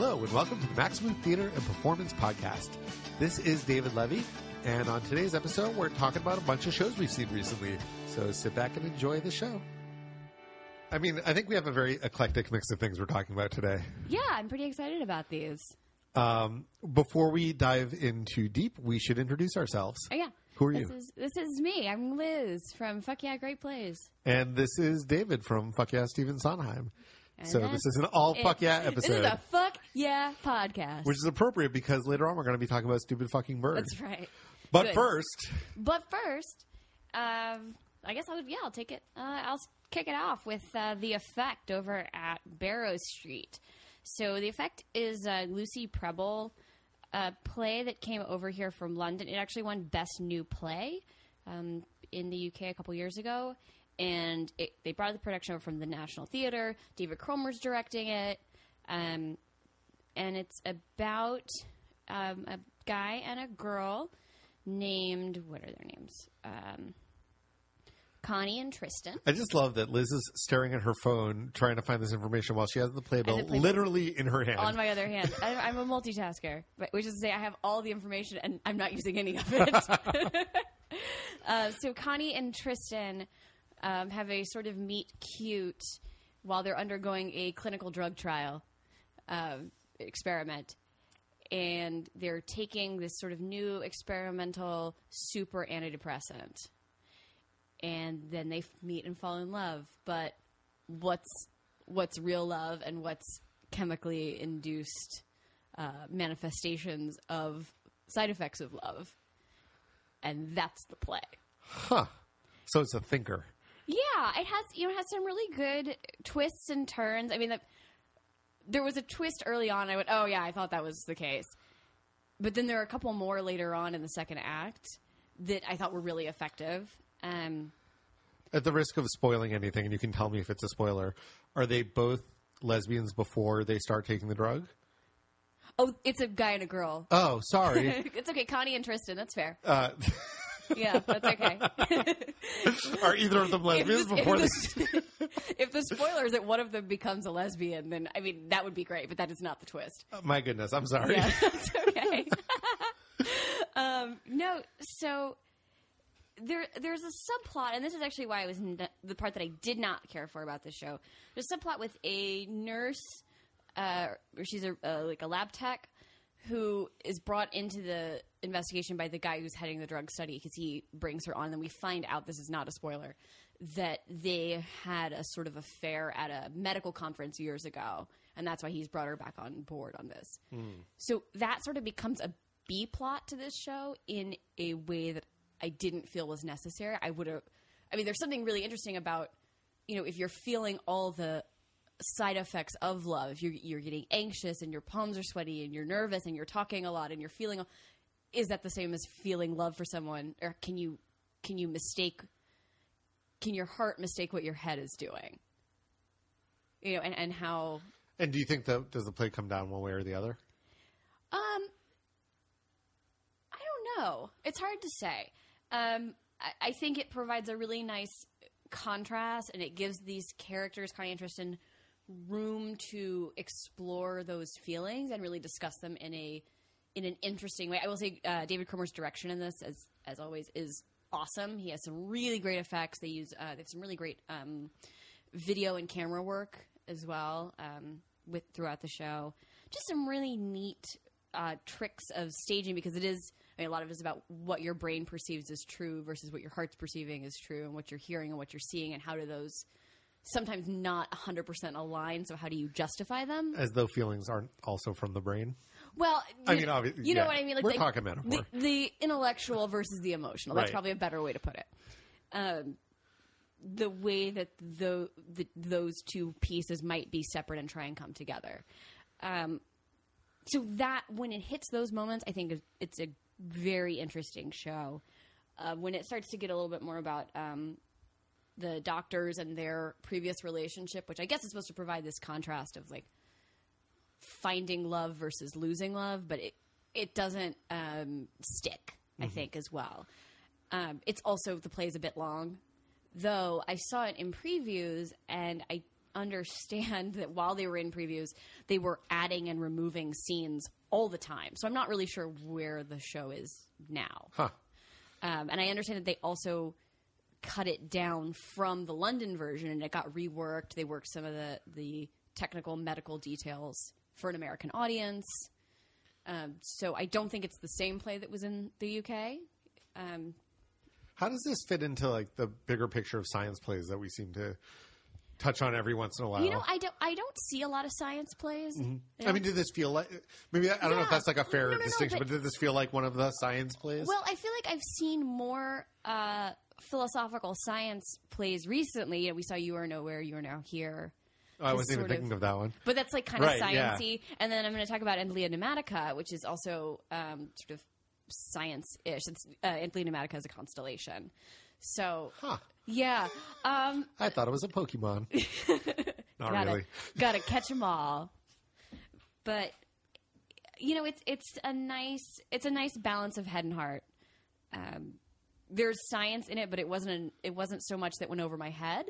Hello, and welcome to the Maxamoo Theater and Performance Podcast. This is David Levy, and on today's episode, we're talking about a bunch of shows we've seen recently. So sit back and enjoy the show. I mean, I think we have a very eclectic mix of things we're talking about today. Yeah, I'm pretty excited about these. Um, before we dive into deep, we should introduce ourselves. Oh yeah. Who are this you? Is, this is me. I'm Liz from Fuck Yeah Great Plays. And this is David from Fuck Yeah Stephen Sondheim. And So this is an all it. Fuck Yeah episode. This is a Fuck Yeah podcast. which is appropriate because later on we're going to be talking about stupid fucking birds. That's right. But Good. first, But first, um, I guess I'll yeah I'll take it. Uh, I'll kick it off with uh, the effect over at Barrow Street. So the effect is a Lucy Prebble uh, play that came over here from London. It actually won Best New Play um, in the UK a couple years ago, and it, they brought the production over from the National Theatre. David Cromer's directing it. Um, and it's about um, a guy and a girl named what are their names? Um, Connie and Tristan. I just love that Liz is staring at her phone trying to find this information while she has the playbill the playbill. literally in her hand. On my other hand, I, I'm a multitasker, but which is to say, I have all the information and I'm not using any of it. uh, so Connie and Tristan um, have a sort of meet cute while they're undergoing a clinical drug trial um, experiment, and they're taking this sort of new experimental super antidepressant, and then they meet and fall in love. But what's what's real love and what's chemically induced uh, manifestations of side effects of love, and that's the play. huh. So it's a thinker. Yeah, it has you know it has some really good twists and turns. I mean, the, there was a twist early on. I went, oh yeah, I thought that was the case, but then there are a couple more later on in the second act that I thought were really effective. Um, At the risk of spoiling anything, and you can tell me if it's a spoiler, are they both lesbians before they start taking the drug? oh, it's a guy and a girl. Oh, sorry. it's okay, Connie and Tristan. That's fair. uh, Yeah, that's okay. are either of them lesbians If the- before if the, if the spoiler is that one of them becomes a lesbian, then I mean that would be great, but that is not the twist. My goodness, I'm sorry. Yeah, that's okay. um, no, so there there's a subplot, and this is actually why I was n- the part that I did not care for about the show. There's a subplot with a nurse, uh, or she's a uh, like a lab tech who is brought into the investigation by the guy who's heading the drug study because he brings her on. And we find out this is not a spoiler that they had a sort of affair at a medical conference years ago, and that's why he's brought her back on board on this. Hmm. So that sort of becomes a B plot to this show in a way that I didn't feel was necessary. I would have. I mean, there's something really interesting about you know if you're feeling all the side effects of love. If you're you're getting anxious and your palms are sweaty and you're nervous and you're talking a lot and you're feeling, is that the same as feeling love for someone, or can you can you mistake? Can your heart mistake what your head is doing? You know, and, and how And do you think that does the play come down one way or the other? Um, I don't know. It's hard to say. Um, I, I think it provides a really nice contrast, and it gives these characters, Connie and Tristan, room to explore those feelings and really discuss them in a in an interesting way. I will say uh, David Cromer's direction in this, as as always, is awesome. He has some really great effects. They use uh, they have some really great um, video and camera work as well um, with throughout the show. Just some really neat uh, tricks of staging because it is. I mean, a lot of it is about what your brain perceives as true versus what your heart's perceiving as true, and what you're hearing and what you're seeing, and how do those sometimes not 100% align. So how do you justify them? As though feelings aren't also from the brain. Well, I mean, obvi- you know yeah. what I mean. Like We're the, talking metaphor. The, the intellectual versus the emotional. That's Right. probably a better way to put it. Um, the way that the, the those two pieces might be separate and try and come together. Um, so that when it hits those moments, I think it's a very interesting show. Uh, when it starts to get a little bit more about um, the doctors and their previous relationship, which I guess is supposed to provide this contrast of like finding love versus losing love, but it it doesn't um, stick. I think as well. Um, it's also the play is a bit long, though. I saw it in previews, and I understand that while they were in previews, they were adding and removing scenes all the time. So I'm not really sure where the show is now. Huh. Um, and I understand that they also cut it down from the London version and it got reworked. They worked some of the, the technical medical details for an American audience. Um, so I don't think it's the same play that was in the UK. Um, How does this fit into like the bigger picture of science plays that we seem to touch on every once in a while? you know, I don't I don't see a lot of science plays. You I mean, did this feel like maybe I don't know if that's like a fair No, no, no, distinction, but- but, did this feel like one of the science plays? Well, I feel like I've seen more uh, philosophical science plays recently. You know, we saw You Are Nowhere, You Are Now Here. I wasn't even of- thinking of that one. But that's like kind of Right, yeah. sciencey. And then I'm going to talk about Antlia Pneumatica, which is also um, sort of science-ish. It's uh, Antlia Pneumatica is a constellation. So Huh. yeah, um, I thought it was a Pokemon. Not gotta really. gotta catch them all. But you know, it's it's a nice it's a nice balance of head and heart. Um, there's science in it, but it wasn't an, it wasn't so much that went over my head.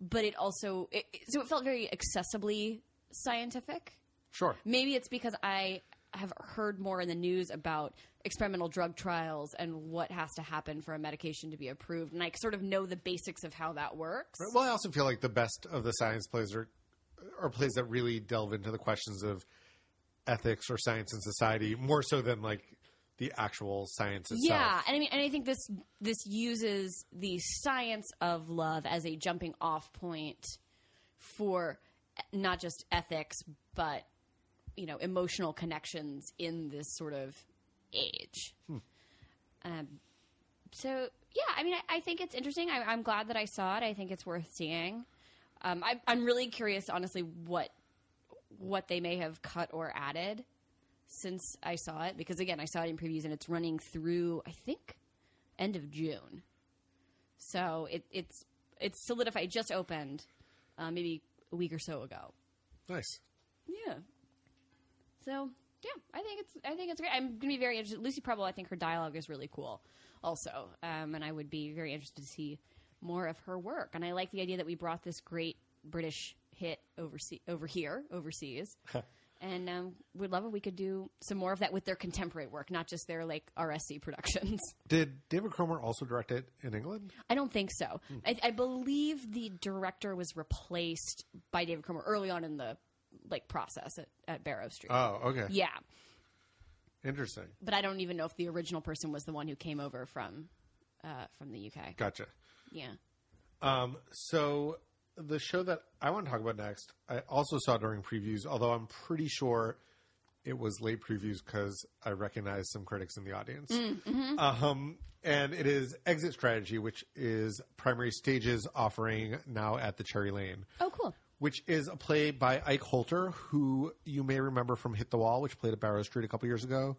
But it also it, it- so it felt very accessibly scientific. Sure. Maybe it's because I have heard more in the news about experimental drug trials and what has to happen for a medication to be approved, and I sort of know the basics of how that works. Well, I also feel like the best of the science plays are are plays that really delve into the questions of ethics or science and society more so than like the actual science itself. Yeah, and I mean, and I think this this uses the science of love as a jumping off point for not just ethics, but you know, emotional connections in this sort of age. Um, so yeah, I mean, I, I think it's interesting. I, I'm glad that I saw it. I think it's worth seeing. Um, I, I'm really curious, honestly, what what they may have cut or added since I saw it because again I saw it in previews and it's running through I think end of June. So it, it's it's solidified. It just opened uh, maybe a week or so ago. Nice. Yeah. So yeah, I think it's I think it's great. I'm gonna be very interested. Lucy Prebble, I think her dialogue is really cool, also, um, and I would be very interested to see more of her work. And I like the idea that we brought this great British hit overseas over here overseas. And um, would love if we could do some more of that with their contemporary work, not just their like RSC productions. Did David Cromer also direct it in England? I don't think so. I, I believe the director was replaced by David Cromer early on in the like process at, at Barrow Street. Oh, okay. yeah, Interesting. but I don't even know if the original person was the one who came over from uh, from the UK. Gotcha. Yeah. Um, so the show that I want to talk about next, I also saw during previews, although I'm pretty sure it was late previews because I recognized some critics in the audience. Um, and it is Exit Strategy, which is Primary Stages offering now at the Cherry Lane, Oh, cool. which is a play by Ike Holter, who you may remember from Hit the Wall, which played at Barrow Street a couple years ago.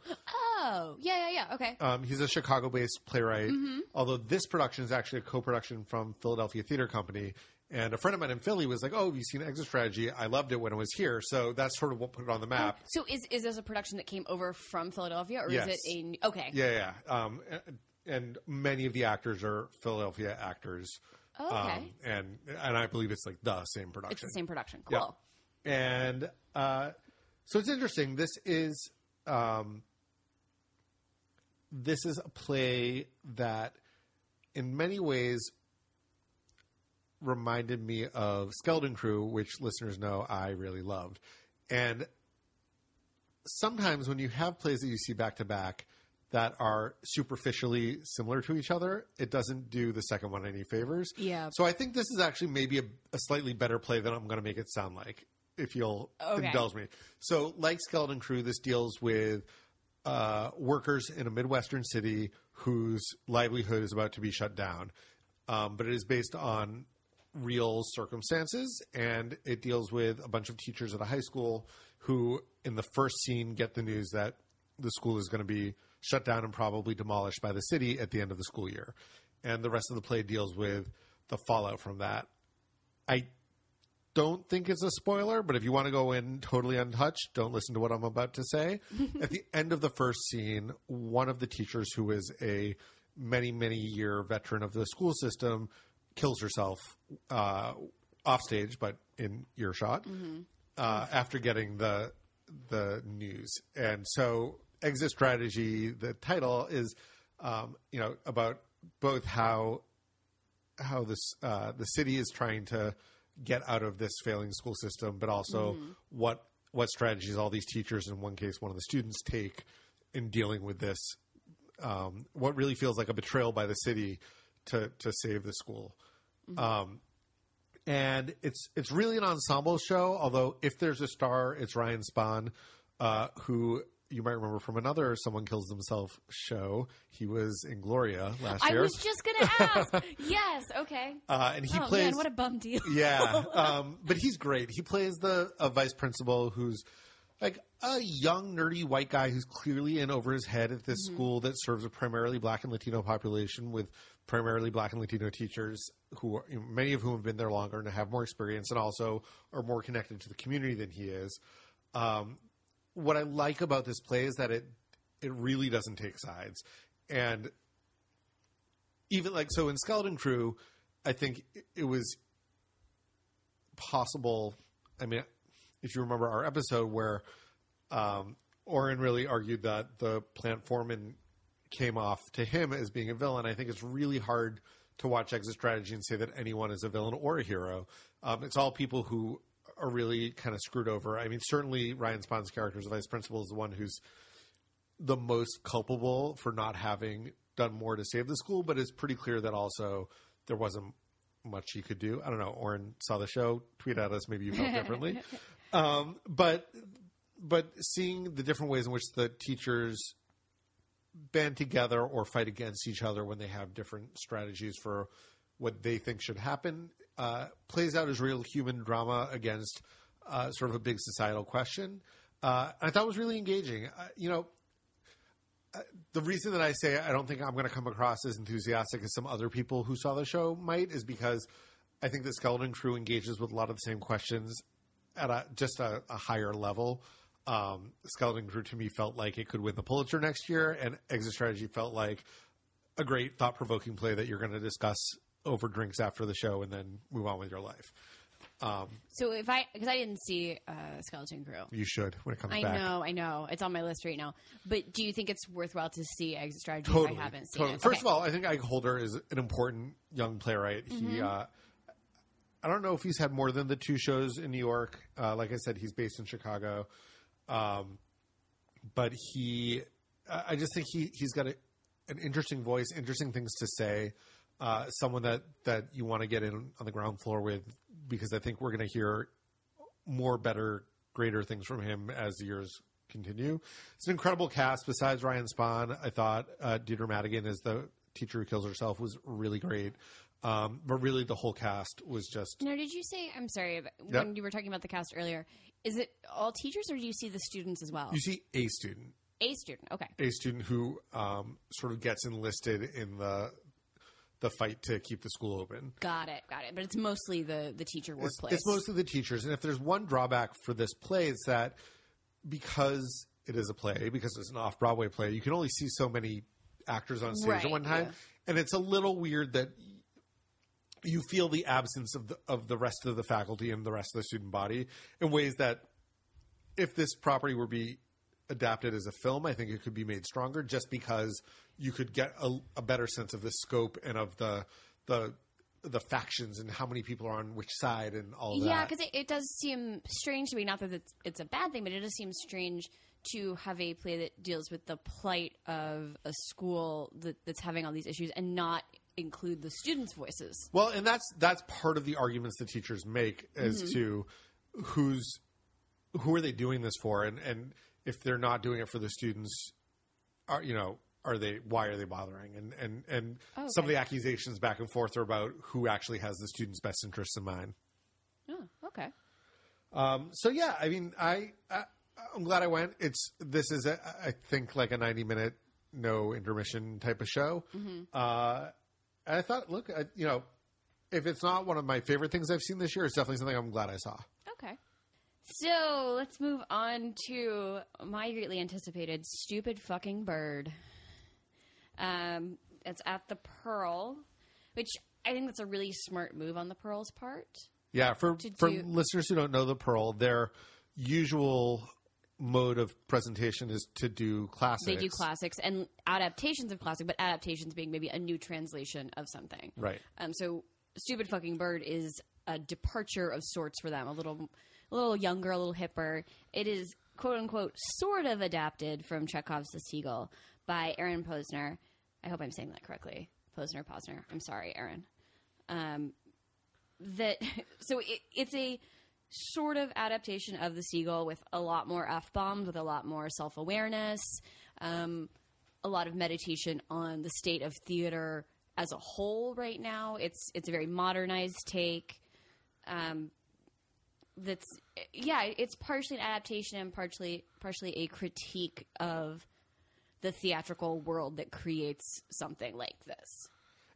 Oh, yeah, yeah, yeah. Okay. Um, he's a Chicago-based playwright. Although this production is actually a co-production from Philadelphia Theater Company. And a friend of mine in Philly was like, "Oh, have you seen Exit Strategy? I loved it when it was here." So that's sort of what put it on the map. So is is this a production that came over from Philadelphia, or Yes. is it a okay? Yeah, yeah. Um, and- many of the actors are Philadelphia actors. Oh, okay. Um, and and I believe it's like the same production. it's the same production. Yeah. Cool. And uh, so it's interesting. This is um, this is a play that, in many ways, reminded me of Skeleton Crew, which listeners know I really loved. And sometimes when you have plays that you see back to back that are superficially similar to each other, it doesn't do the second one any favors. Yeah. So I think this is actually maybe a, a slightly better play than I'm going to make it sound like, if you'll Okay. indulge me. So, like Skeleton Crew, this deals with uh, workers in a Midwestern city whose livelihood is about to be shut down. Um, but it is based on real circumstances, and it deals with a bunch of teachers at a high school who, in the first scene, get the news that the school is going to be shut down and probably demolished by the city at the end of the school year. And the rest of the play deals with the fallout from that. I don't think it's a spoiler, but if you want to go in totally untouched, don't listen to what I'm about to say. At the end of the first scene, one of the teachers, who is a many, many year veteran of the school system, kills herself uh, off stage, but in earshot uh, after getting the the news. And so, exit strategy. The title is, um, you know, about both how how this uh, the city is trying to get out of this failing school system, but also what what strategies all these teachers, in one case, one of the students, take in dealing with this. Um, what really feels like a betrayal by the city to to save the school. Um, and it's it's really an ensemble show. Although if there's a star, it's Ryan Spahn, uh, who you might remember from another "Someone Kills Themselves" show. He was in Gloria last I year, I was just gonna ask. yes. Okay. uh, and he oh plays. man, what a bum deal. yeah, um, but he's great. He plays the a vice principal who's like a young nerdy white guy who's clearly in over his head at this school that serves a primarily black and Latino population with primarily black and Latino teachers who are, you know, many of whom have been there longer and have more experience and also are more connected to the community than he is. Um, what I like about this play is that it it really doesn't take sides and even like so in Skeleton Crew, I think it- was possible. I mean, if you remember our episode where um, Oren really argued that the plant foreman came off to him as being a villain, I think it's really hard to watch Exit Strategy and say that anyone is a villain or a hero. Um, it's all people who are really kind of screwed over. I mean, certainly Ryan Spahn's character as the vice principal is the one who's the most culpable for not having done more to save the school, but it's pretty clear that also there wasn't much he could do. I don't know. Oren saw the show. Tweet at us. Maybe you felt differently. um, but but seeing the different ways in which the teachers band together or fight against each other when they have different strategies for what they think should happen uh, plays out as real human drama against uh, sort of a big societal question. Uh, I thought it was really engaging. Uh, you know, the reason that I say I don't think I'm going to come across as enthusiastic as some other people who saw the show might is because I think the Skeleton Crew engages with a lot of the same questions at a, just a, a higher level. Um, Skeleton Crew to me felt like it could win the Pulitzer next year, and Exit Strategy felt like a great thought provoking play that you're going to discuss over drinks after the show and then move on with your life. Um, So if I because I didn't see uh, Skeleton Crew. you should when it comes I back. know, I know. It's on my list right now. But do you think it's worthwhile to see Exit Strategy Totally. if I haven't seen totally. it? First Okay. of all, I think Ike Holter is an important young playwright. Mm-hmm. He, uh, I don't know if he's had more than the two shows in New York. Uh, like I said, he's based in Chicago, um, but he, I just think he he's got a, an interesting voice, interesting things to say. Uh, someone that that you want to get in on the ground floor with, because I think we're going to hear more, better, greater things from him as the years continue. It's an incredible cast. Besides Ryan Spahn, I thought uh, Deirdre Madigan as the teacher who kills herself was really great. Um, but really, the whole cast was just Now, did you say? I'm sorry, but Yep. when you were talking about the cast earlier, is it all teachers or do you see the students as well? you see a student, A student. Okay. a student who um, sort of gets enlisted in the the fight to keep the school open. Got it. Got it. But it's mostly the the teacher It's, workplace. it's mostly the teachers, and if there's one drawback for this play, it's that because it is a play, because it's an off Broadway play, you can only see so many actors on stage Right, at one time, yeah. and it's a little weird that you feel the absence of the of the rest of the faculty and the rest of the student body in ways that if this property were be adapted as a film, I think it could be made stronger just because you could get a, a better sense of the scope and of the the the factions and how many people are on which side and all that. Yeah, because it, it does seem strange to me. Not that it's, it's a bad thing, but it does seem strange to have a play that deals with the plight of a school that, that's having all these issues and not include the students' voices. Well, and that's that's part of the arguments the teachers make as Mm-hmm. to who's who are they doing this for, and and if they're not doing it for the students, are you know are they why are they bothering? And and and Oh, some of the accusations back and forth are about who actually has the students' best interests in mind. Oh, okay. Um, so yeah, I mean, I, I I'm glad I went. It's this is a, I think like a 90 minute no intermission type of show. Uh, and I thought, look, I, you know, if it's not one of my favorite things I've seen this year, it's definitely something I'm glad I saw. Okay. So let's move on to my greatly anticipated stupid fucking bird. Um, it's at the Pearl, which I think that's a really smart move on the Pearl's part. Yeah, for for do- listeners who don't know the Pearl, their usual mode of presentation is to do classics. They do classics and adaptations of classic, but adaptations being maybe a new translation of something. Right. Um, so Stupid Fucking Bird is a departure of sorts for them, a little a little younger, a little hipper. It is quote unquote sort of adapted from Chekhov's The Seagull by Aaron Posner. I hope I'm saying that correctly. Posner, Posner. I'm sorry, Aaron. Um, that so it, it's a sort of adaptation of the seagull with a lot more f bombs, with a lot more self awareness, um, a lot of meditation on the state of theater as a whole. Right now, it's it's a very modernized take. Um, that's yeah, it's partially an adaptation and partially partially a critique of the theatrical world that creates something like this.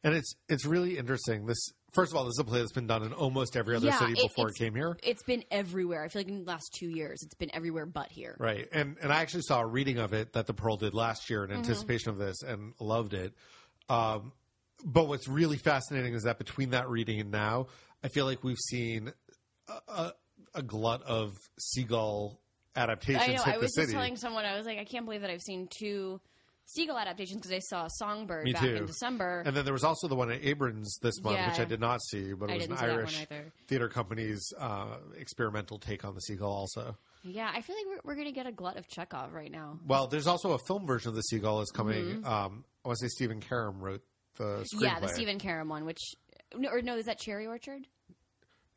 And it's it's really interesting. This first of all, this is a play that's been done in almost every other Yeah, city before it it's- came here. It's been everywhere. I feel like in the last two years, it's been everywhere but here. Right. And and I actually saw a reading of it that the Pearl did last year Mm-hmm. in anticipation of this and loved it. Um, but what's really fascinating is that between that reading and now, I feel like we've seen a, a, a glut of seagull adaptations I know. I was city. just telling someone, I was like, I can't believe that I've seen two seagull adaptations because I saw Songbird Me back too. in December. and then there was also the one at Abrons this month, which I did not see, but it I was an didn't see that one Irish either. theater company's uh, experimental take on the seagull. Also, yeah, I feel like we're, we're going to get a glut of Chekhov right now. well, there's also a film version of the seagull is coming. Mm-hmm. Um, I want to say Stephen Karam wrote the screenplay. Yeah, the Stephen Karam one, which no, or no, is that Cherry Orchard?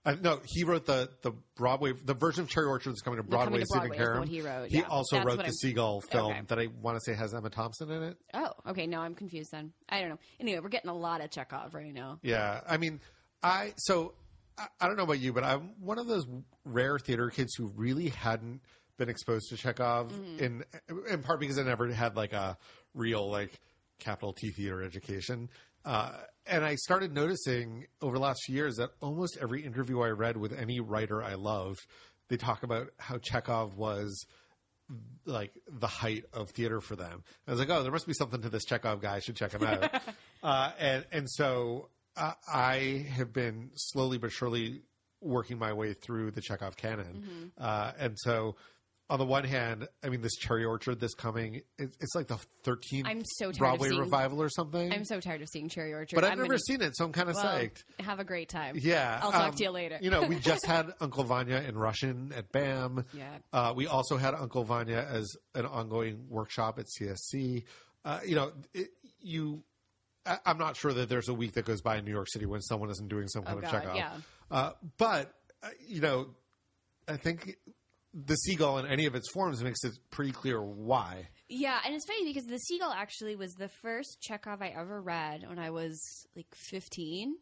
Uh, no, he wrote the the Broadway the version of Cherry Orchard that's coming to coming Broadway. to Stephen Broadway is Karam. one he wrote, He yeah. also wrote the I'm- Seagull film Okay. that I want to say has Emma Thompson in it. Oh, okay. No, I'm confused then. I don't know. Anyway, we're getting a lot of Chekhov right now. Yeah, I mean, I so I, I don't know about you, but I'm one of those rare theater kids who really hadn't been exposed to Chekhov Mm-hmm. in in part because I never had like a real like capital T theater education. Uh, and I started noticing over the last few years that almost every interview I read with any writer I loved, they talk about how Chekhov was like the height of theater for them. I was like, oh, there must be something to this Chekhov guy. I should check him out. uh, and and so uh, I have been slowly but surely working my way through the Chekhov canon. Uh, and so, on the one hand, I mean, this Cherry Orchard that's coming, it's, it's like the 13th I'm so tired of Broadway seeing- revival or something. I'm so tired of seeing Cherry Orchard. but I've I'm never gonna- seen it, so I'm kind of well, psyched. Have a great time. Yeah, I'll talk um, to you later. You know, we just had Uncle Vanya in Russian at BAM. Yeah. Uh, we also had Uncle Vanya as an ongoing workshop at CSC. Uh, you know, it, you. I, I'm not sure that there's a week that goes by in New York City when someone isn't doing some kind Oh, of God, Chekhov. yeah. Uh, but uh, you know, I think the seagull in any of its forms makes it pretty clear why. Yeah, and it's funny because The Seagull actually was the first Chekhov I ever read when I was like 15.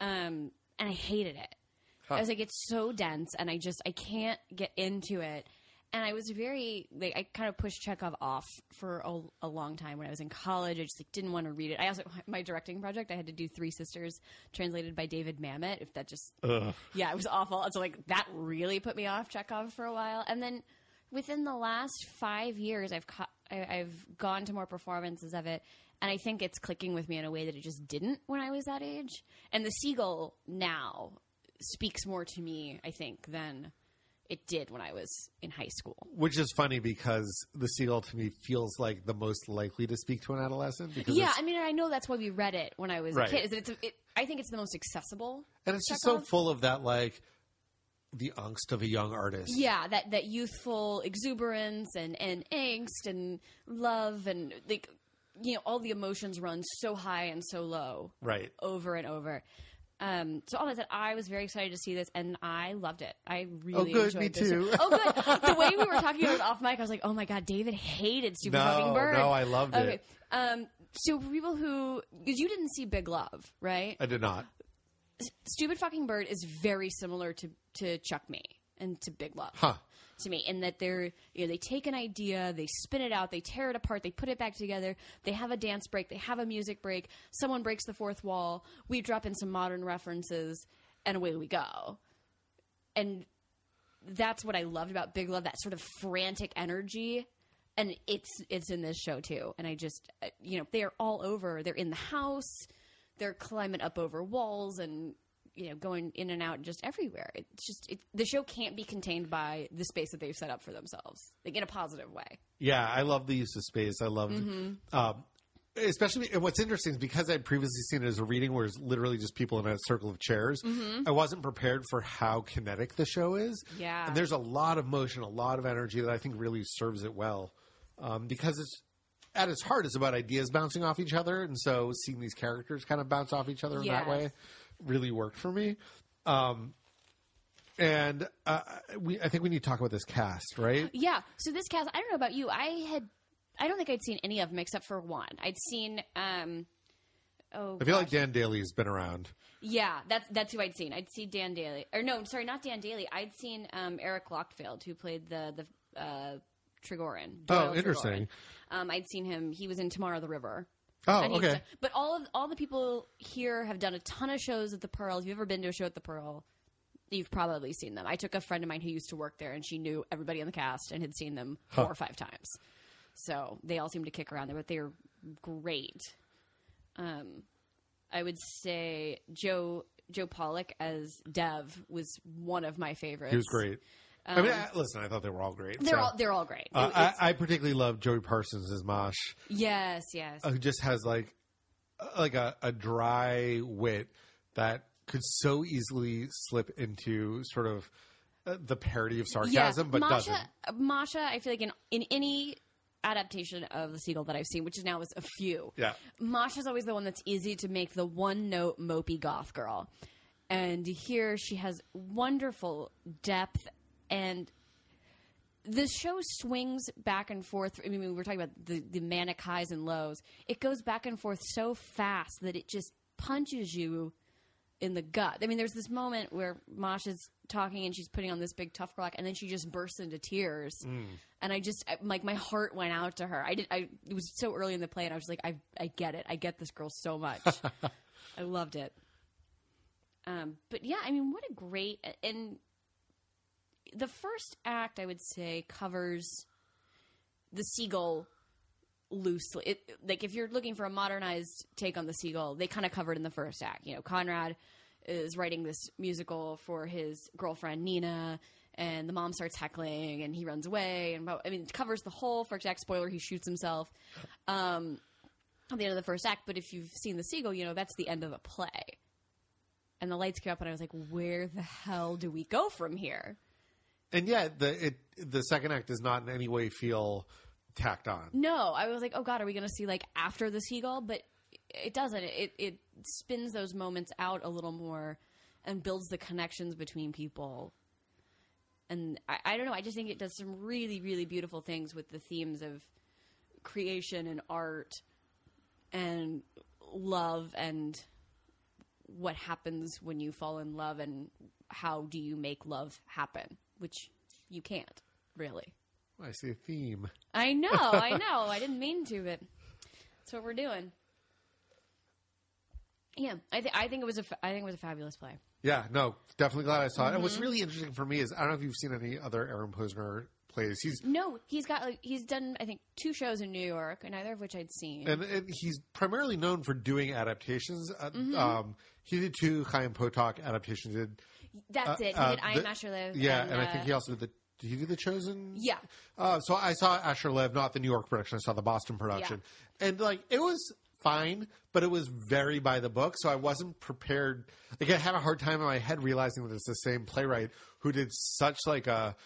Um, and I hated it. I was like, it's so dense, and I just I can't get into it. And I was very like I kind of pushed Chekhov off for a, a long time when I was in college. I just like didn't want to read it. I also my directing project I had to do Three Sisters translated by David Mamet. If that just yeah, it was awful. So like that really put me off Chekhov for a while, and then within the last five years, I've co- I, I've gone to more performances of it, and I think it's clicking with me in a way that it just didn't when I was that age. And the seagull now speaks more to me, I think, than it did when I was in high school. Which is funny because the seagull to me feels like the most likely to speak to an adolescent because Yeah, I mean, I know that's why we read it when I was Right. a kid. Is that it's a, it, I think it's the most accessible. and it's just so full of that like the angst of a young artist. Yeah, that that youthful exuberance and and angst and love and like you know all the emotions run so high and so low Right. over and over. Um, so all that said, I was very excited to see this, and I loved it. I really good, enjoyed me this. too. Oh, good. the way we were talking about it off mic, I was like, oh my god, David hated Stupid No, Fucking Bird. no, I loved okay. it. Um, so for people who, because you didn't see Big Love, right? I did not. Stupid Fucking Bird is very similar to to Chuck Me and to Big Love Huh. To me in that they're you know they take an idea they spin it out they tear it apart they put it back together they have a dance break they have a music break someone breaks the fourth wall we drop in some modern references and away we go. And that's what i loved about big love that sort of frantic energy. And it's it's in this show too. And i just uh, you know they're all over. They're in the house. They're climbing up over walls and you know going in and out just everywhere. It's just it, the show can't be contained by the space that they've set up for themselves, like in a positive way. Yeah, I love the use of space. I loved, Mm-hmm. um, especially. And what's interesting is because I'd previously seen it as a reading where it's literally just people in a circle of chairs. I wasn't prepared for how kinetic the show is. Mm-hmm. Yeah. and there's a lot of motion, a lot of energy that I think really serves it well, um, because it's at its heart it's about ideas bouncing off each other, and so seeing these characters kind of bounce off each other in that way really worked for me. Um, and uh, we, I think we need to talk about this cast, right? Yeah. So this cast, I don't know about you. I had, I don't think I'd seen any of them except for one. I'd seen, um, oh, I feel like. Dan Daly's been around. yeah, that's that's who I'd seen. I'd seen Dan Daly, or no, sorry, not Dan Daly. I'd seen um, Erik Lochtefeld, who played the the uh, Trigorin. Oh, interesting. Um, I'd seen him. He was in Tomorrow the River. Oh, okay. done- but all of all the people here have done a ton of shows at the Pearl. If you've ever been to a show at the Pearl, you've probably seen them. I took a friend of mine who used to work there, and she knew everybody on the cast and had seen them four or five times. So they all seem to kick around there, but they're great. Um, I would say Joe Joe Pollock as Dev was one of my favorites. He was great. I mean, I, listen, I thought they were all great. Um, They're so. all they're all great. Uh, I, I particularly love Joey Parsons as Mosh, yes, yes. uh, who just has like uh, like a, a dry wit that could so easily slip into sort of uh, the parody of sarcasm, but Masha, doesn't. Masha, I feel like in, in any adaptation of the Seagull that I've seen, which is now is a few, Yeah. Masha's always the one that's easy to make the one note mopey goth girl. And here she has wonderful depth and the show swings back and forth. I mean, we were talking about the, the manic highs and lows. It goes back and forth so fast that it just punches you in the gut. I mean, there's this moment where Masha's talking and she's putting on this big tough rock, and then she just bursts into tears. And I just I, like my heart went out to her. I did. I it was so early in the play, and I was like, I I get it. I get this girl so much. I loved it. Um, but yeah, I mean, what a great and the first act I would say covers the seagull loosely. It, like if you're looking for a modernized take on the seagull, they kind of covered in the first act. You know, Conrad is writing this musical for his girlfriend Nina, and the mom starts heckling, and he runs away. And I mean, it covers the whole first act. Spoiler: he shoots himself. Um, at the end of the first act, but if you've seen the seagull, you know that's the end of the play. And the lights came up, and I was like, "Where the hell do we go from here?" And yet, the it the second act does not in any way feel tacked on. No, I was like, oh god, are we going to see like after the seagull? But it doesn't. It it spins those moments out a little more and builds the connections between people. And I, I don't know. I just think it does some really really beautiful things with the themes of creation and art and love and what happens when you fall in love and how do you make love happen, which you can't really. I see a theme. I know, I know. I didn't mean to, but that's what we're doing. Yeah, I, th- I think it was a fa- I think it was a fabulous play. Yeah, no, definitely glad I saw it. And Mm-hmm. what's really interesting for me is I don't know if you've seen any other Aaron Posner plays. He's No, he's got like he's done I think two shows in New York, and neither of which I'd seen. and, and he's primarily known for doing adaptations. Uh, Mm-hmm. um, he did two Chaim Potok adaptations. He did That's uh, it. He uh, did I the- Am Asher Lev. yeah, and, and, I uh, think he also did the. Did he do the Chosen? Yeah. Uh, so I saw Asher Lev, not the New York production. I saw the Boston production, and like it was fine, but it was very by the book. So I wasn't prepared. Like I had a hard time in my head realizing that it's the same playwright who did such like a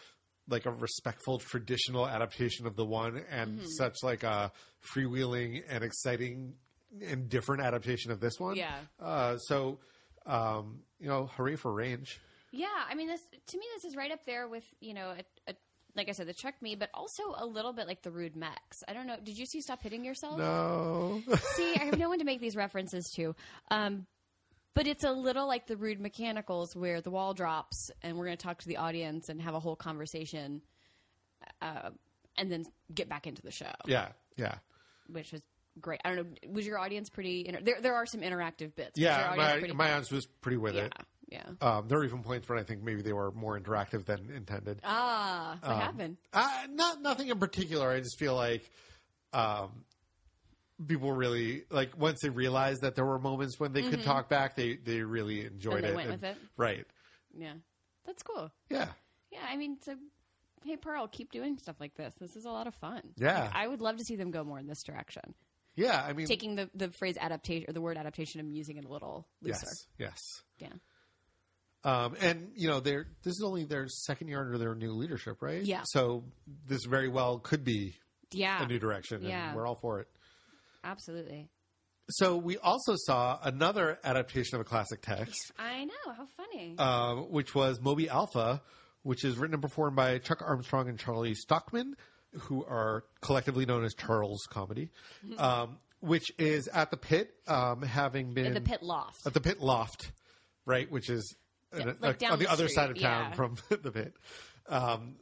like a respectful traditional adaptation of the one, and Mm-hmm. such like a freewheeling and exciting and different adaptation of this one. Yeah. Uh, so um, you know, hooray for range. Yeah, I mean, this to me, this is right up there with you know, a, a, like I said, the Chuck Me, but also a little bit like the Rude Mechs. I don't know. Did you see Stop Hitting Yourself? No. See, I have no one to make these references to. Um, but it's a little like the Rude Mechanicals, where the wall drops, and we're going to talk to the audience and have a whole conversation, uh, and then get back into the show, yeah. Yeah. which was great. I don't know. Was your audience pretty? Inter- there, there are some interactive bits. Yeah, my, pretty- my audience was pretty with yeah, it. yeah. Um, there were even points when I think maybe they were more interactive than intended. Ah, what happened? Uh, not nothing in particular. I just feel like um, people really like once they realized that there were moments when they could talk back, they they really enjoyed Mm-hmm. And they it. went with it? Right. Yeah, that's cool. Yeah. Yeah, I mean, so hey, Pearl, keep doing stuff like this. This is a lot of fun. Yeah. Like, I would love to see them go more in this direction. Yeah. I mean, Taking the the phrase adaptation or the word adaptation and using it a little looser. yes, yes. Yeah. Um, and you know, they're this is only their second year under their new leadership, right? Yeah. So this very well could be Yeah. a new direction, Yeah. and we're all for it. Absolutely. So we also saw another adaptation of a classic text, I know. How funny. um, which was Moby Alpha, which is written and performed by Chuck Armstrong and Charlie Stockman, who are collectively known as Charles Comedy, um, which is at the pit, um, having been At the pit loft. at the pit loft, right? Which is an- like down on the, the other street, side of town yeah. from the pit, um,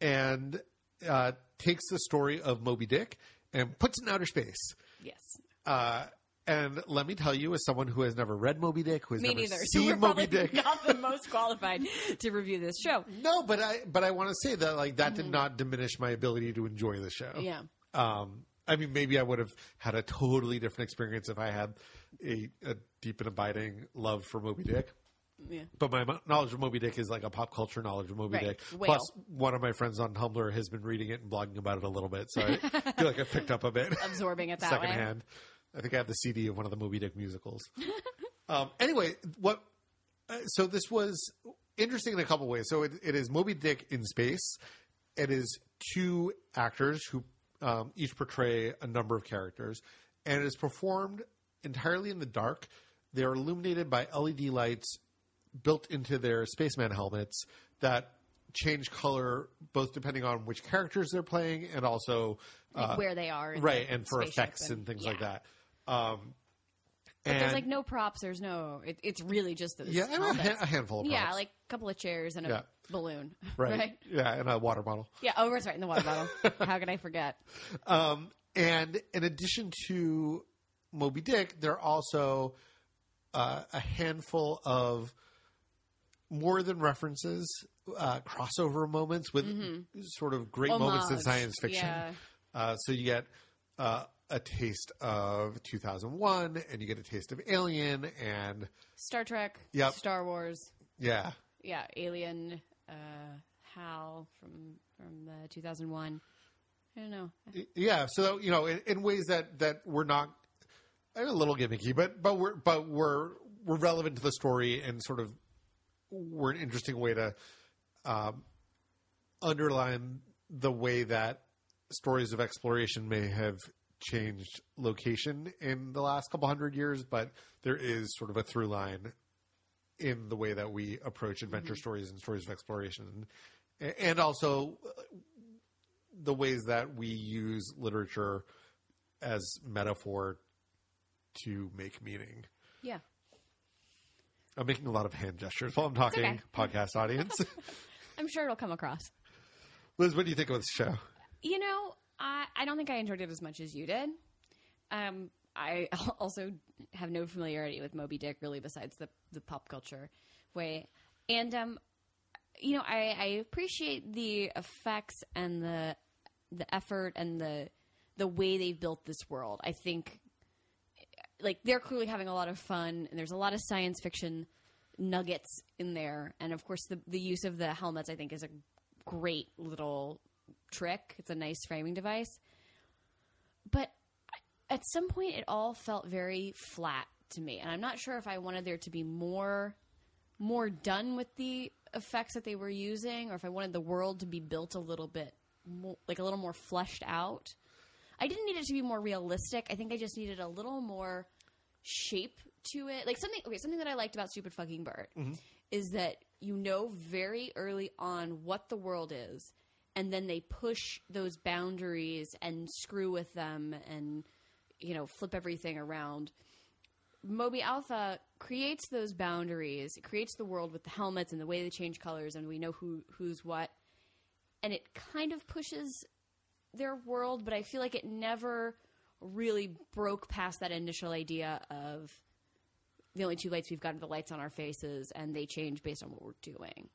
and uh, takes the story of Moby Dick and puts it in outer space. yes. Uh, and let me tell you, as someone who has never read Moby Dick, who has Me never neither. So seen we're Moby Dick, not the most qualified to review this show. no, but I but I want to say that like that did not diminish my ability to enjoy the show. Mm-hmm. Yeah. Um, I mean, maybe I would have had a totally different experience if I had a, a deep and abiding love for Moby Dick. Yeah. But my knowledge of Moby Dick is like a pop culture knowledge of Moby Right. Dick. Whale. Plus, one of my friends on Tumblr has been reading it and blogging about it a little bit, so I feel like I picked up a bit Absorbing it that way. I think I have the CD of one of the Moby Dick musicals. um, anyway, what? Uh, so this was interesting in a couple ways. So it, it is Moby Dick in space. It is two actors who um, each portray a number of characters, and it is performed entirely in the dark. They are illuminated by LED lights built into their spaceman helmets that change color both depending on which characters they're playing and also Like uh, where they are. right the and for effects and, things like that um But and there's like no props. There's no. It, it's really just those. yeah a, ha- a handful of yeah, like a couple of chairs and a Yeah. balloon. right. right. yeah and a water bottle Yeah. Oh, that's right. In the water bottle. How can I forget? um and in addition to moby dick there are also uh, a handful of more than references uh, crossover moments with sort of great moments in science fiction Yeah. Uh, so you get uh, a taste of 2001, and you get a taste of Alien, and Star Trek. Yep. Star Wars. yeah, Yeah. Alien. Uh, Hal from from uh, 2001. I don't know. yeah. So you know, in, in ways that that we're not a little gimmicky, but but we're but we're we're relevant to the story, and sort of we're an interesting way to um, underline the way that stories of exploration may have changed location in the last couple hundred years, but there is sort of a through line in the way that we approach adventure stories and stories of exploration, and also uh, the ways that we use literature as metaphor to make meaning. Yeah. I'm making a lot of hand gestures while I'm talking, okay. podcast audience. I'm sure it'll come across. Liz, what do you think of this show? You know, I, I don't think I enjoyed it as much as you did. Um, I also have no familiarity with Moby Dick, really, besides the, the pop culture way. And, um, you know, I, I appreciate the effects and the the effort and the the way they've built this world. I think, like, they're clearly having a lot of fun, and there's a lot of science fiction nuggets in there. And of course, the the use of the helmets, I think, is a great little trick. It's a nice framing device. But at some point, it all felt very flat to me, and I'm not sure if I wanted there to be more more done with the effects that they were using, or if I wanted the world to be built a little bit more, like a little more fleshed out. I didn't need it to be more realistic. I think I just needed a little more shape to it. Like something okay, something that I liked about Stupid Fucking Bird mm-hmm. is that you know very early on what the world is and then they push those boundaries and screw with them and you know flip everything around. Moby Alpha creates those boundaries. It creates the world with the helmets and the way they change colors and we know who who's what. And it kind of pushes their world, but I feel like it never really broke past that initial idea of the only two lights we've got are the lights on our faces, and they change based on what we're doing.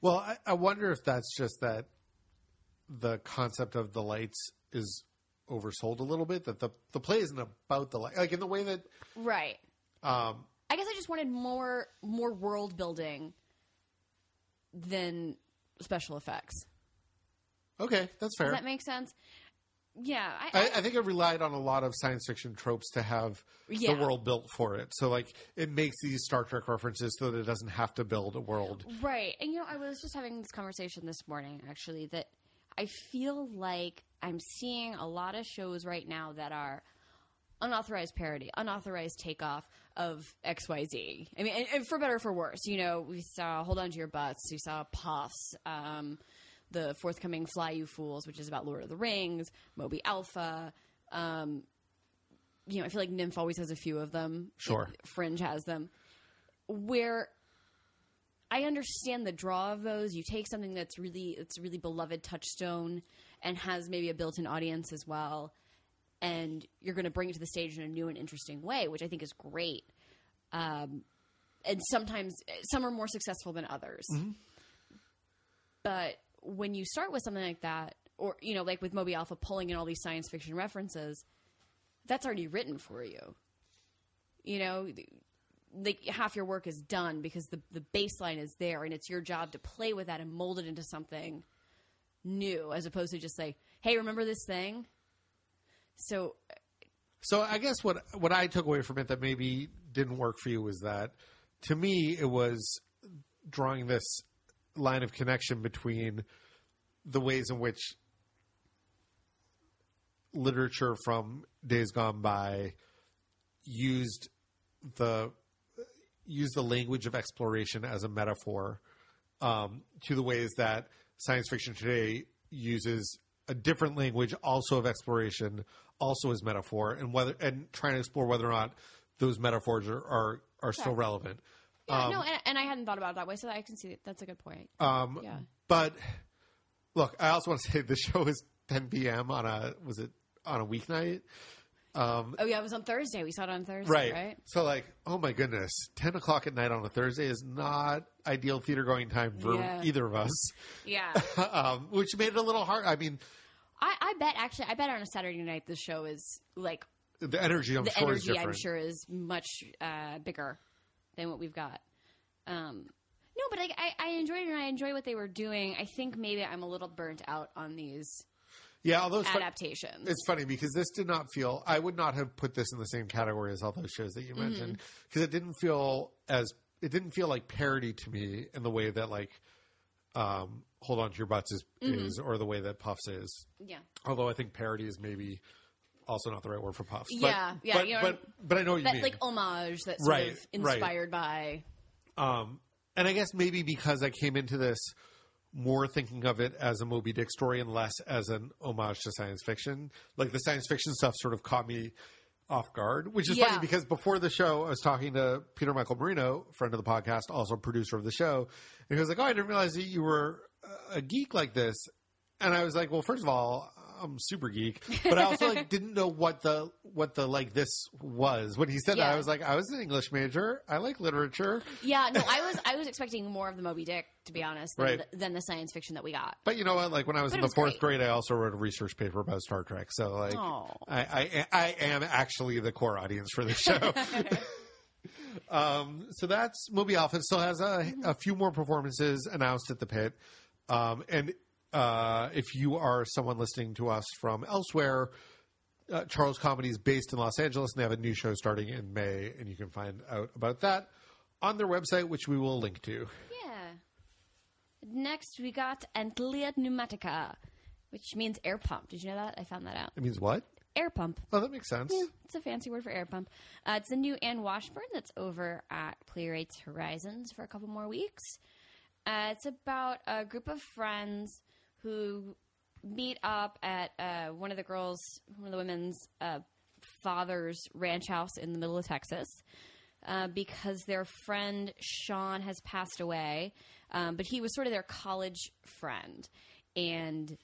Well, I, I wonder if that's just that the concept of the lights is oversold a little bit. That the the play isn't about the light, like in the way that Right. um, I guess I just wanted more more world building than special effects. okay, that's fair. Does that make sense? Yeah, I, I, I think it relied on a lot of science fiction tropes to have Yeah. the world built for it. So like it makes these Star Trek references so that it doesn't have to build a world. Right. And you know, I was just having this conversation this morning actually that I feel like I'm seeing a lot of shows right now that are unauthorized parody, unauthorized takeoff of XYZ. I mean, and, and for better or for worse, you know, we saw Hold On to Your Butts, we saw Puffs, um, the forthcoming Fly You Fools, which is about Lord of the Rings, Moby Alpha. Um, you know, I feel like NYMF always has a few of them. Sure. Fringe has them. Where I understand the draw of those. You take something that's really it's a really beloved touchstone and has maybe a built-in audience as well, and you're going to bring it to the stage in a new and interesting way, which I think is great. Um, and sometimes some are more successful than others. But when you start with something like that, or you know, like with Moby Alpha pulling in all these science fiction references, that's already written for you. You know, like half your work is done because the the baseline is there, and it's your job to play with that and mold it into something new, as opposed to just say, "Hey, remember this thing?" So So I guess what what I took away from it that maybe didn't work for you was that to me it was drawing this line of connection between the ways in which literature from days gone by used the used the language of exploration as a metaphor um, to the ways that science fiction today uses a different language also of exploration also as metaphor and whether and trying to explore whether or not those metaphors are are, are still relevant yeah, no, and, and I hadn't thought about it that way, so I can see that. that's a good point. um, Yeah. but look i also want to say the show is 10 p.m on a was it on a weeknight oh yeah, it was on Thursday. We saw it on Thursday, right? right. So like, oh my goodness, ten o'clock at night on a Thursday is not ideal theater going time for Yeah. either of us, Yeah. um, which made it a little hard. I mean, I, I bet actually, I bet on a Saturday night the show is like the energy I'm the sure is energy. different. I'm sure is much uh, bigger than what we've got. Um, no, but like, I, I enjoyed it and I enjoy what they were doing. I think maybe I'm a little burnt out on these Yeah, although it's, adaptations. it's funny because this did not feel. I would not have put this in the same category as all those shows that you Mm-hmm. mentioned because it didn't feel as it didn't feel like parody to me in the way that like. Um, hold on to your butts is, Mm-hmm. is or the way that puffs is yeah. although i think parody is maybe also not the right word for puffs but, Yeah, yeah, but, you know, but, but i know what you That mean like homage that's sort Right, of right. inspired by. Um, and I guess maybe because I came into this more thinking of it as a Moby Dick story and less as an homage to science fiction. Like the science fiction stuff sort of caught me off guard, which is Yeah. funny because before the show, I was talking to Peter Michael Marino, friend of the podcast, also producer of the show, and he was like, "Oh, I didn't realize that you were a geek like this." And I was like, "Well, first of all." I'm super geek, but I also like didn't know what the what the like this was when he said that. I was like, I was an English major. I like literature. Yeah, no, I was I was expecting more of the Moby Dick to be honest than, Right. the, than the science fiction that we got. But you know what? Like when I was But in the was fourth great. grade, I also wrote a research paper about Star Trek. So like, I, I I am actually the core audience for the show. um, so that's Moby Alpha. It still has a, a few more performances announced at the pit. Um, and uh, if you are someone listening to us from elsewhere, uh, Charles Comedy is based in Los Angeles, and they have a new show starting in May, and you can find out about that on their website, which we will link to. Yeah. Next, we got Antlia Pneumatica, which means air pump. Did you know that? I found that out. It means what? Air pump. Oh, that makes sense. Yeah, it's a fancy word for air pump. Uh, it's the new Anne Washburn that's over at Playwrights Horizons for a couple more weeks. Uh, it's about a group of friends who meet up at uh, one of the girls, one of the women's uh, father's ranch house in the middle of Texas. Uh, because their friend Sean has passed away, um, but he was sort of their college friend, and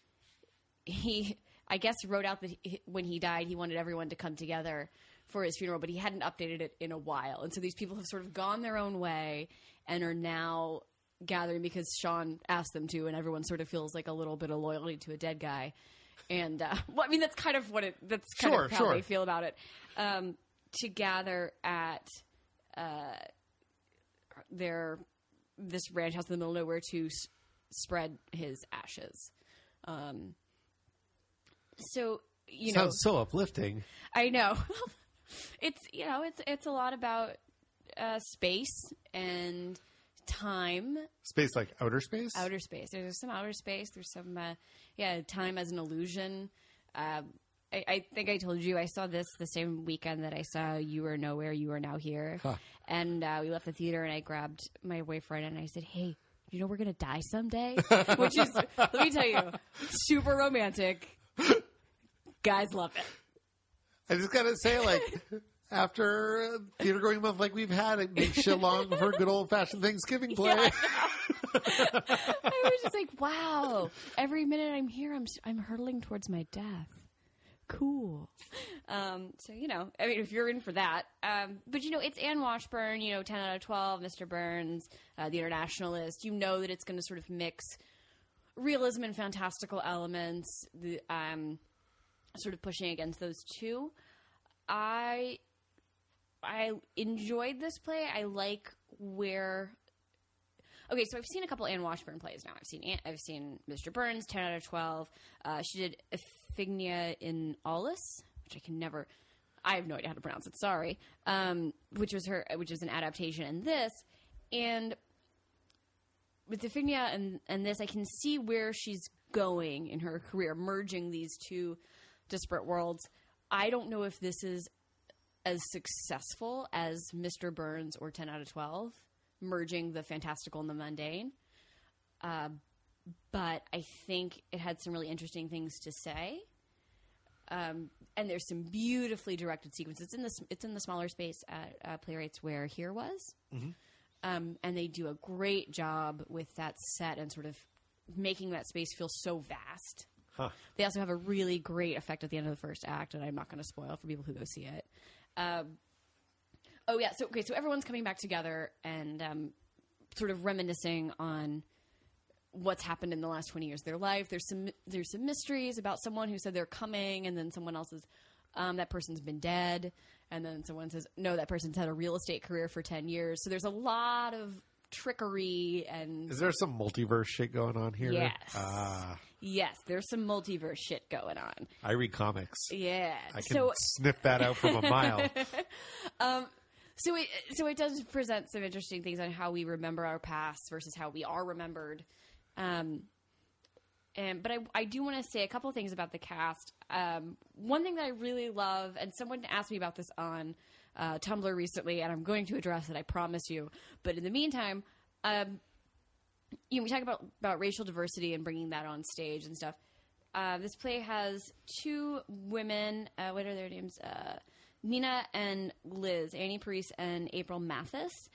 he I guess wrote out that he, when he died he wanted everyone to come together for his funeral, but he hadn't updated it in a while, and so these people have sort of gone their own way and are now gathering because Sean asked them to, and everyone sort of feels like a little bit of loyalty to a dead guy. and uh, well, I mean that's kind of what it that's kind Sure, of how sure. they feel about it. Um, to gather at uh, their this ranch house in the middle of nowhere to s- spread his ashes. Um, so you know, Sounds so uplifting. I know. it's you know, it's it's a lot about uh, space and time, Space like outer space? outer space. There's some outer space. There's some uh, yeah, time as an illusion. Uh, I, I think I told you I saw this the same weekend that I saw You Were Nowhere, You Are Now Here, Huh. and uh, we left the theater and I grabbed my boyfriend and I said, "Hey." You know we're gonna die someday, which is let me tell you, super romantic. Guys love it. I just gotta say, like, after theater going month like we've had, it makes you long for a good old fashioned Thanksgiving play. Yeah, I was just like, wow. Every minute I'm here, I'm I'm hurtling towards my death. Cool. Um, so you know, I mean, if you're in for that, um, but you know, it's Anne Washburn. You know, ten out of twelve, Mr. Burns, uh, the Internationalist. You know that it's going to sort of mix realism and fantastical elements. The um, sort of pushing against those two. I I enjoyed this play. I like where Okay, so I've seen a couple Anne Washburn plays now. I've seen I've seen Mr. Burns, ten out of twelve. Uh, she did Iphigenia in Aulis, which I can never. I have no idea how to pronounce it. Sorry. Um, which was her, which was an adaptation in this, and with Iphigenia and and this, I can see where she's going in her career, merging these two disparate worlds. I don't know if this is as successful as Mr. Burns or 10 out of 12, merging the fantastical and the mundane. Uh, but I think it had some really interesting things to say. Um, and there's some beautifully directed sequences. It's in the it's in the smaller space at uh, Playwrights where here was, um, and they do a great job with that set and sort of making that space feel so vast. Huh. They also have a really great effect at the end of the first act, and I'm not going to spoil for people who go see it. Um, oh yeah, so okay, so everyone's coming back together and um, sort of reminiscing on what's happened in the last 20 years of their life. There's some there's some mysteries about someone who said they're coming, and then someone else is um, that person's been dead, and then someone says no, that person's had a real estate career for 10 years. So there's a lot of trickery and Is there some multiverse shit going on here? Yes. Ah, yes, there's some multiverse shit going on. I read comics. Yeah, I can so sniff that out from a mile. so it so it does present some interesting things on how we remember our past versus how we are remembered. Um, and but I I do want to say a couple of things about the cast. Um, one thing that I really love, and someone asked me about this on uh, Tumblr recently, and I'm going to address it. I promise you. But in the meantime, um, you know, we talk about about racial diversity and bringing that on stage and stuff. Uh, this play has two women. Uh, what are their names? Uh, Nina and Liz, Annie Parisse and April Matthis,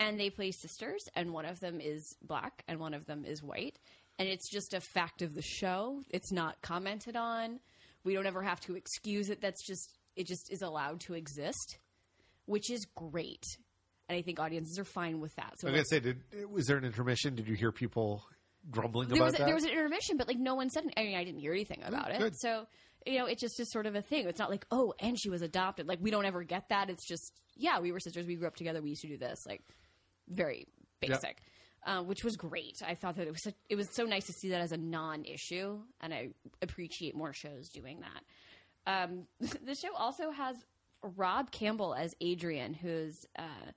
and they play sisters. And one of them is black, and one of them is white. And it's just a fact of the show. It's not commented on. We don't ever have to excuse it. That's just it. Just is allowed to exist, which is great. And I think audiences are fine with that. So I was gonna say, did was there an intermission? Did you hear people grumbling there about was that? there was an intermission, but like no one said. I mean, I didn't hear anything about it. good. So you know, it just is sort of a thing. It's not like oh, and she was adopted. Like we don't ever get that. It's just yeah, we were sisters. We grew up together. We used to do this. Like very basic, uh, which was great. I thought that it was such, it was so nice to see that as a non-issue, and I appreciate more shows doing that. Um, the show also has Rob Campbell as Adrian, who's uh,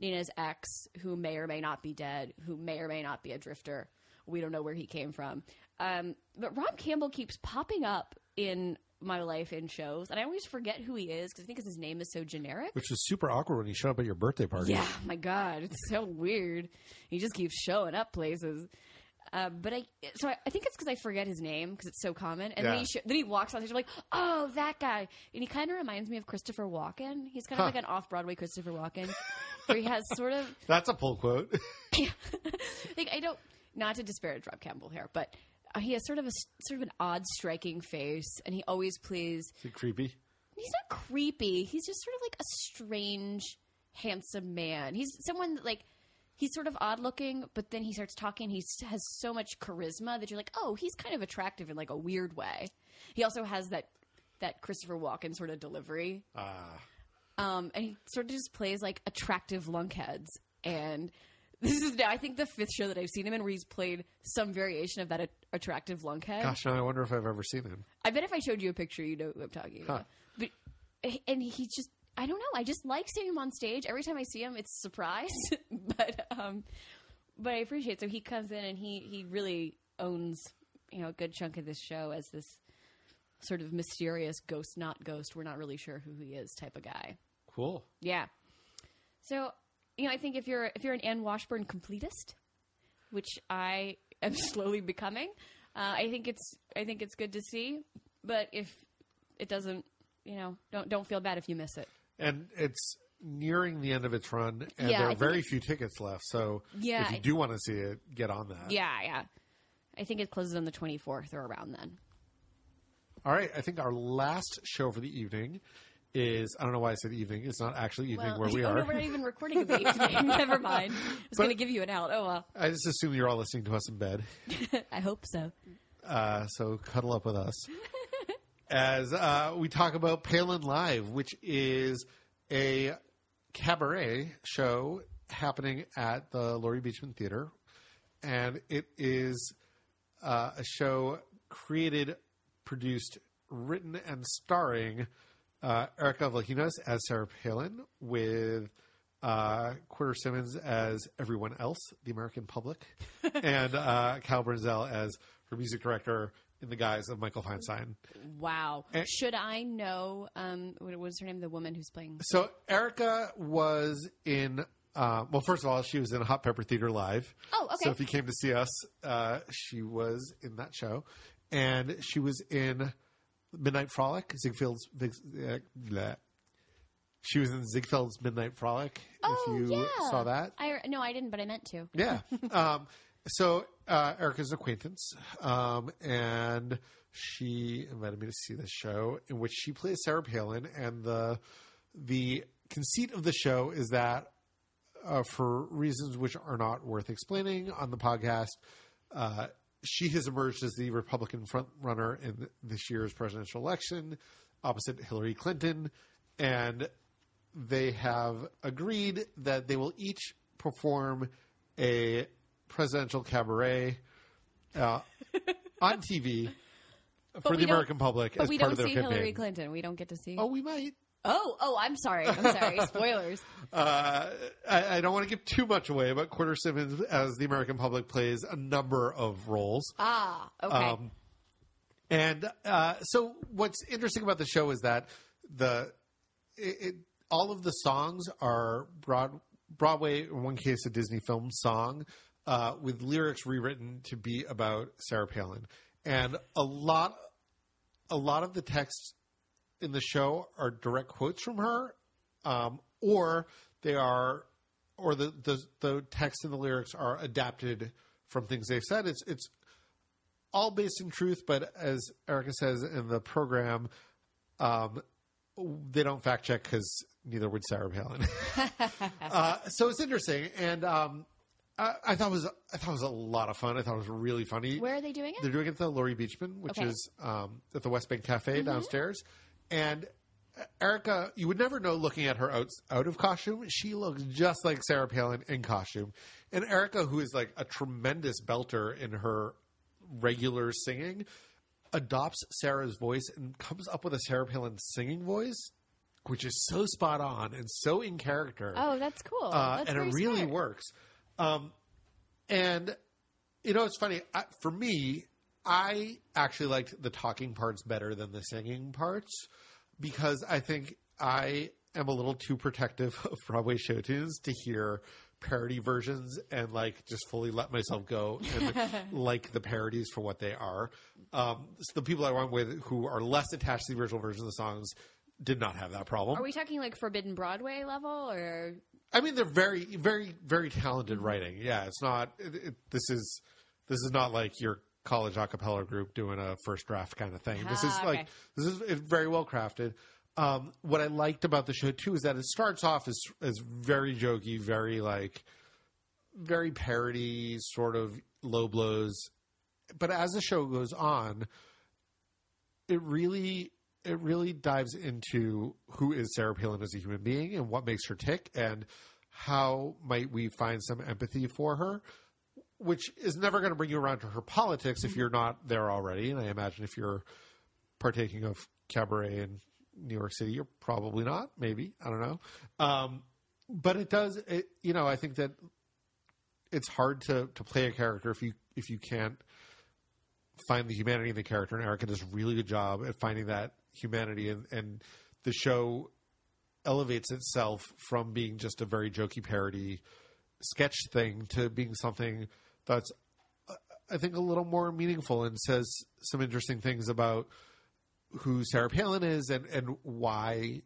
Nina's ex, who may or may not be dead, who may or may not be a drifter. We don't know where he came from. Um, but Rob Campbell keeps popping up in my life in shows, and I always forget who he is because I think his name is so generic. Which was super awkward when he showed up at your birthday party. Yeah, my God, it's so weird. He just keeps showing up places. Uh, but I, so I, I think it's because I forget his name because it's so common. And then he sh- then he walks on stage, I'm like, oh, that guy. And he kind of reminds me of Christopher Walken. He's kind of Huh. like an off Broadway Christopher Walken, where he has sort of That's a pull quote. like I don't not to disparage Rob Campbell here, but uh, he has sort of a sort of an odd, striking face, and he always plays. Is it creepy? He's not creepy. He's just sort of like a strange, handsome man. He's someone that like he's sort of odd looking, but then he starts talking. He has so much charisma that you're like, oh, he's kind of attractive in like a weird way. He also has that that Christopher Walken sort of delivery, Ah, um, and he sort of just plays like attractive lunkheads. And this is now, I think, the fifth show that I've seen him in where he's played some variation of that attractive lunkhead. gosh, now I wonder if I've ever seen him. I bet if I showed you a picture, you know who I'm talking about. But and he's just I don't know. I just like seeing him on stage. Every time I see him, it's a surprise. but um, but I appreciate. It. So he comes in and he he really owns you know a good chunk of this show as this sort of mysterious ghost, not ghost. We're not really sure who he is type of guy. Cool. Yeah. So you know, I think if you're if you're an Anne Washburn completist, which I am slowly becoming, uh, I think it's I think it's good to see. But if it doesn't, you know, don't don't feel bad if you miss it. And it's nearing the end of its run, and Yeah, there are very few tickets left. So Yeah, if you do want to see it, get on that. Yeah, yeah. I think it closes on the 24th or around then. All right. I think our last show for the evening is I don't know why I said evening. It's not actually evening where we oh, are. No, we're not even recording in the evening. Never mind. I was going to give you an out. Oh well. I just assume you're all listening to us in bed. I hope so. Uh, so cuddle up with us as uh, we talk about Palin Live, which is a cabaret show happening at the Laurie Beechman Theater, and it is uh, a show created, produced, written, and starring uh, Erica Vlahinos as Sarah Palin with uh, Quarter Simmons as everyone else, the American public, and uh, Cal Brenzel as her music director in the guise of Michael Feinstein. Wow. Eh. Should I know? Um, what was her name? The woman who's playing. So Erica was in. Uh, well, first of all, she was in Hot Pepper Theater Live. Oh, okay. So if you came to see us, uh, she was in that show, and she was in Midnight Frolic. Ziegfeld's. Uh, bleh. She was in Ziegfeld's Midnight Frolic. Oh, if you yeah. saw that, I no, I didn't, but I meant to. Yeah. um, so uh, Erica's an acquaintance, um, and she invited me to see this show in which she plays Sarah Palin, and the the conceit of the show is that uh, for reasons which are not worth explaining on the podcast. Uh, she has emerged as the Republican frontrunner in this year's presidential election opposite Hillary Clinton, and they have agreed that they will each perform a presidential cabaret uh, on TV for the American public But as we part don't of their see campaign. Hillary Clinton. We don't get to see. Oh, we might. Oh, oh, I'm sorry. I'm sorry. Spoilers. Uh, I, I don't want to give too much away, but Quarter Simmons, as the American public, plays a number of roles. Ah, okay. Um, and uh, so, what's interesting about the show is that the it, it, all of the songs are broad, Broadway, in one case, a Disney film song, uh, with lyrics rewritten to be about Sarah Palin, and a lot, a lot of the text in the show are direct quotes from her, um, or they are, or the, the the text and the lyrics are adapted from things they've said. It's it's all based in truth, but as Erica says in the program, um, they don't fact check because neither would Sarah Palin. uh, so it's interesting, and um, I, I thought it was I thought it was a lot of fun. I thought it was really funny. Where are they doing it? They're doing it at the Laurie Beechman, which Okay. is um, at the West Bank Cafe downstairs. And Erica, you would never know looking at her out, out of costume. She looks just like Sarah Palin in costume. And Erica, who is like a tremendous belter in her regular singing, adopts Sarah's voice and comes up with a Sarah Palin singing voice, which is so spot on and so in character Oh, that's cool. uh, that's and it really smart. works. Um, and you know, it's funny I, for me. I actually liked the talking parts better than the singing parts because I think I am a little too protective of Broadway show tunes to hear parody versions and like just fully let myself go and like the parodies for what they are. Um, so the people I went with who are less attached to the original version of the songs did not have that problem. Are we talking like Forbidden Broadway level or? I mean, they're very, very, very talented writing. Yeah, it's not. It, it, this is this is not like your college a cappella group doing a first draft kind of thing. This is Ah, like this is very well crafted. Um, what I liked about the show too is that it starts off as as very jokey, very like very parody, sort of low blows. But as the show goes on, it really it really dives into who is Sarah Palin as a human being and what makes her tick and how might we find some empathy for her, which is never going to bring you around to her politics if you're not there already. And I imagine if you're partaking of cabaret in New York City, you're probably not. Maybe I don't know. Um, but it does. It, you know, I think that it's hard to to play a character if you if you can't find the humanity in the character. And Erica does a really good job at finding that humanity, and, and the show elevates itself from being just a very jokey parody sketch thing to being something that's I think a little more meaningful and says some interesting things about who Sarah Palin is and and why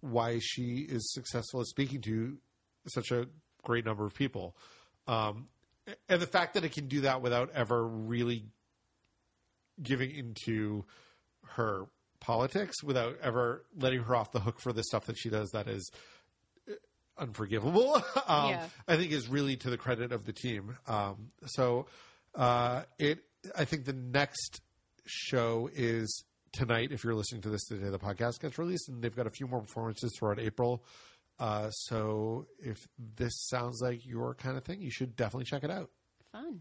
why she is successful at speaking to such a great number of people. Um, and the fact that it can do that without ever really giving into her politics, without ever letting her off the hook for the stuff that she does that is unforgivable, um, Yeah. I think is really to the credit of the team. Um, so uh, it, I think the next show is tonight. If you're listening to this the day the podcast gets released, and they've got a few more performances throughout April. Uh, so if this sounds like your kind of thing, you should definitely check it out. Fun.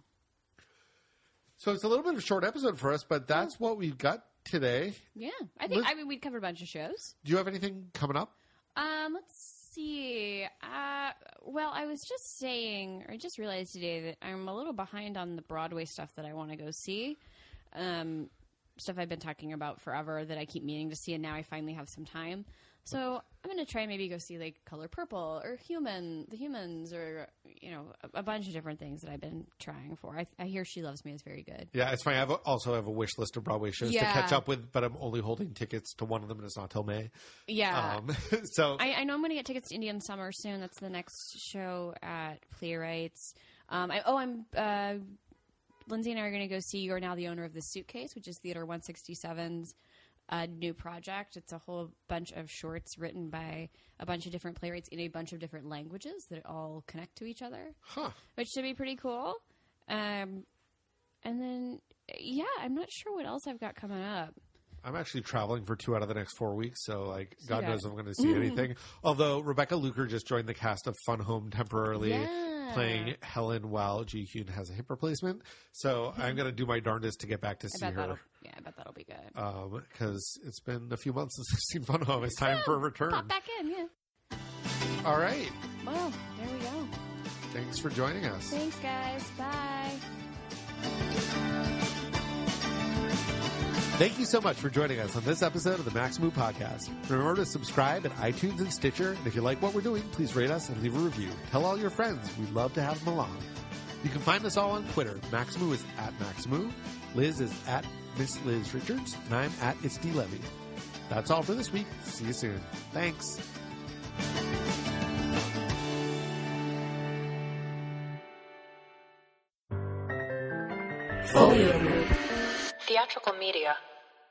So it's a little bit of a short episode for us, but that's what we've got today. Yeah, I think. Liz- I mean, we'd covered a bunch of shows. Do you have anything coming up? Um, let's see. Uh, well, I was just saying, I just realized today that I'm a little behind on the Broadway stuff that I want to go see. Um, stuff I've been talking about forever that I keep meaning to see, and now I finally have some time. So I'm gonna try maybe go see like Color Purple or Human, The Humans, or you know a, a bunch of different things that I've been trying for. I, I hear She Loves Me is very good. Yeah, it's funny. I have a, also have a wish list of Broadway shows to catch up with, but I'm only holding tickets to one of them, and it's not till May. Yeah. Um, so I, I know I'm going to get tickets to Indian Summer soon. That's the next show at Playwrights. Um, I, oh, I'm uh, Lindsay and I are going to go see "You're Now the Owner of the Suitcase," which is Theater 167's uh, new project. It's a whole bunch of shorts written by a bunch of different playwrights in a bunch of different languages that all connect to each other, huh. which should be pretty cool. Um, and then, yeah, I'm not sure what else I've got coming up. I'm actually traveling for two out of the next four weeks, so like God knows if I'm going to see anything. Although Rebecca Luker just joined the cast of Fun Home temporarily, Yeah. playing Helen while Judy Kuhn has a hip replacement. So I'm going to do my darndest to get back to see her yeah, I bet that'll be good. Uh, because it's been a few months since I've seen Fun Home. It's time for a return. Pop back in, yeah. All right, Well, there we go. thanks for joining us. Thanks, guys. Bye. Thank you so much for joining us on this episode of the Maxamoo Podcast. Remember to subscribe at iTunes and Stitcher. And if you like what we're doing, please rate us and leave a review. Tell all your friends. We'd love to have them along. You can find us all on Twitter. Maxamoo is at Maxamoo. Liz is at Miss Liz Richards. And I'm at It's D Levy. That's all for this week. See you soon. Thanks. Folio Theatrical media.